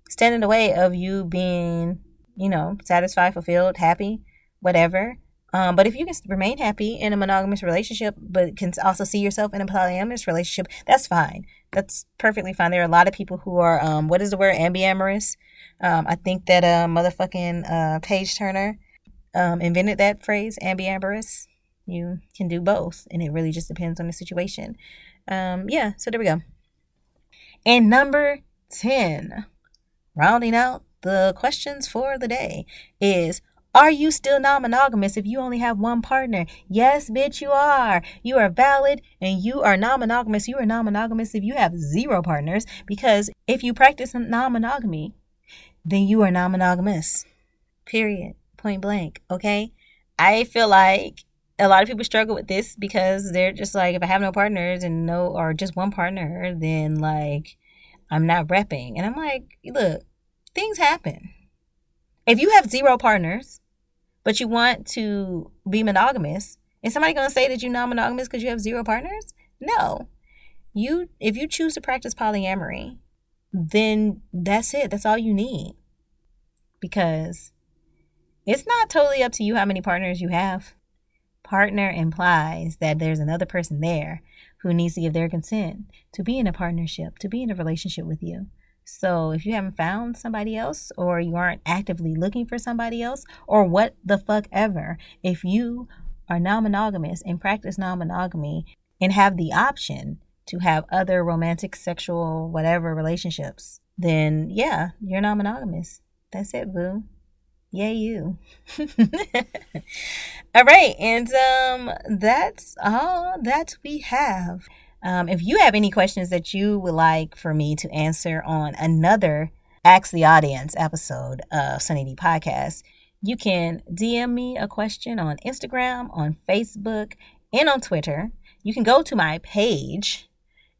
stand in the way of you being, you know, satisfied, fulfilled, happy, whatever. Um, but if you can remain happy in a monogamous relationship, but can also see yourself in a polyamorous relationship, that's fine. That's perfectly fine. There are a lot of people who are, um, what is the word, ambiamorous? Um, I think that uh, motherfucking uh, Page Turner um, invented that phrase, ambiamorous. You can do both, and it really just depends on the situation. Um, yeah, so there we go. And number 10, rounding out the questions for the day, is are you still non monogamous if you only have one partner? Yes, bitch, you are. You are valid and you are non monogamous. You are non monogamous if you have zero partners because if you practice non monogamy, then you are non monogamous. Period. Point blank. Okay. I feel like a lot of people struggle with this because they're just like, if I have no partners and no, or just one partner, then like I'm not repping. And I'm like, look, things happen if you have zero partners, but you want to be monogamous, is somebody going to say that you're non monogamous because you have zero partners? No. You, if you choose to practice polyamory, then that's it. That's all you need. Because it's not totally up to you how many partners you have. Partner implies that there's another person there who needs to give their consent to be in a partnership, to be in a relationship with you. So if you haven't found somebody else or you aren't actively looking for somebody else or what the fuck ever, if you are non monogamous and practice non monogamy and have the option to have other romantic, sexual, whatever relationships, then yeah, you're non monogamous. That's it, boo. Yay, you. all right, and um, that's all that we have. Um, if you have any questions that you would like for me to answer on another Ask the Audience episode of Sunny Dee Podcast, you can DM me a question on Instagram, on Facebook, and on Twitter. You can go to my page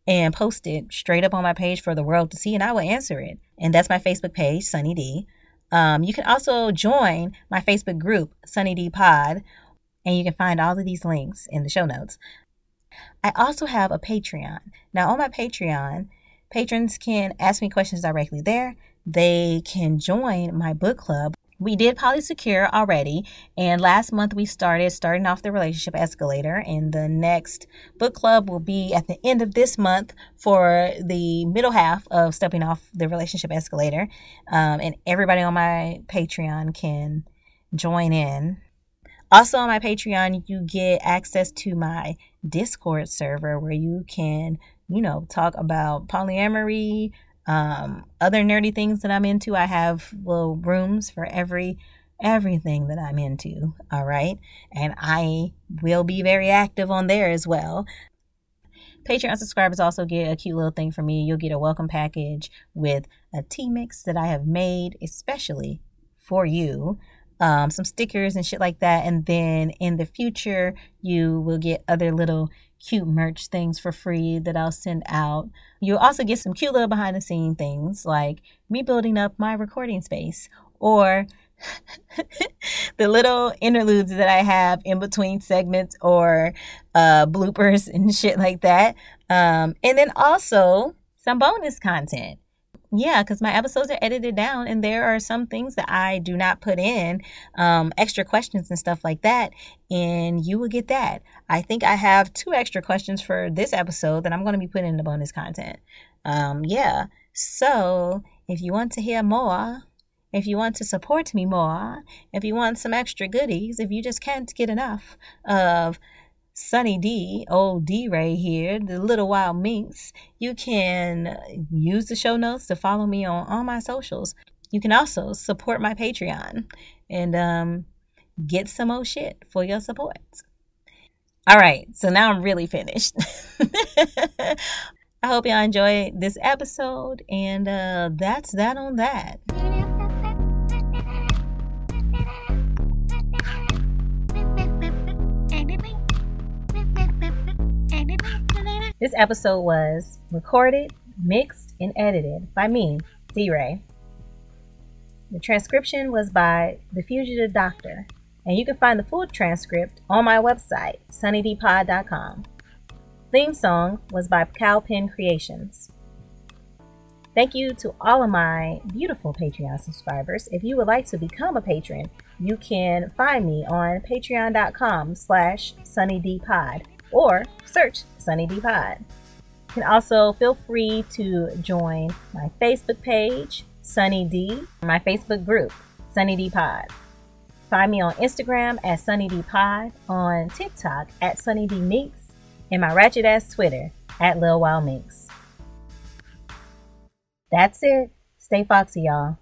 and post it straight up on my page for the world to see, and I will answer it. And that's my Facebook page, Sunny Dee. Um, you can also join my Facebook group, Sunny Dee Pod, and you can find all of these links in the show notes. I also have a Patreon. Now, on my Patreon, patrons can ask me questions directly there. They can join my book club. We did Polysecure already, and last month we started stepping off the relationship escalator. And the next book club will be at the end of this month for the middle half of stepping off the relationship escalator. Um, and everybody on my Patreon can join in also, on my Patreon, you get access to my Discord server where you can, you know, talk about polyamory, um, other nerdy things that I'm into. I have little rooms for every everything that I'm into. All right. And I will be very active on there as well. Patreon subscribers also get a cute little thing from me. You'll get a welcome package with a tea mix that I have made especially for you um, some stickers and shit like that. And then in the future, you will get other little cute merch things for free that I'll send out. You'll also get some cute little behind the scene things like me building up my recording space or the little interludes that I have in between segments or uh, bloopers and shit like that. Um, and then also some bonus content. Yeah, because my episodes are edited down, and there are some things that I do not put in, um, extra questions and stuff like that, and you will get that. I think I have two extra questions for this episode that I'm going to be putting in the bonus content. Um, yeah, so if you want to hear more, if you want to support me more, if you want some extra goodies, if you just can't get enough of Sunny Dee, old Dee Ray here, the Little Wild Minx. You can use the show notes to follow me on all my socials. You can also support my Patreon and um, get some old shit for your support. All right, so now I'm really finished. I hope y'all enjoyed this episode, and uh, that's that on that. This episode was recorded, mixed, and edited by me, Dee Ray. The transcription was by The Fugitive Doctor, and you can find the full transcript on my website, sunnydeepod.com. Theme song was by CalPin Creations. Thank you to all of my beautiful Patreon subscribers. If you would like to become a patron, you can find me on patreon.com slash sunnydeepod or search sunnydeepod. You can also feel free to join my Facebook page, Sunny Dee, my Facebook group, Sunny Dee Pod. Find me on Instagram at Sunny Dee Pod, on TikTok at Sunny Dee Minx, and my ratchet ass Twitter at Lil Wild Minx. That's it. Stay foxy, y'all.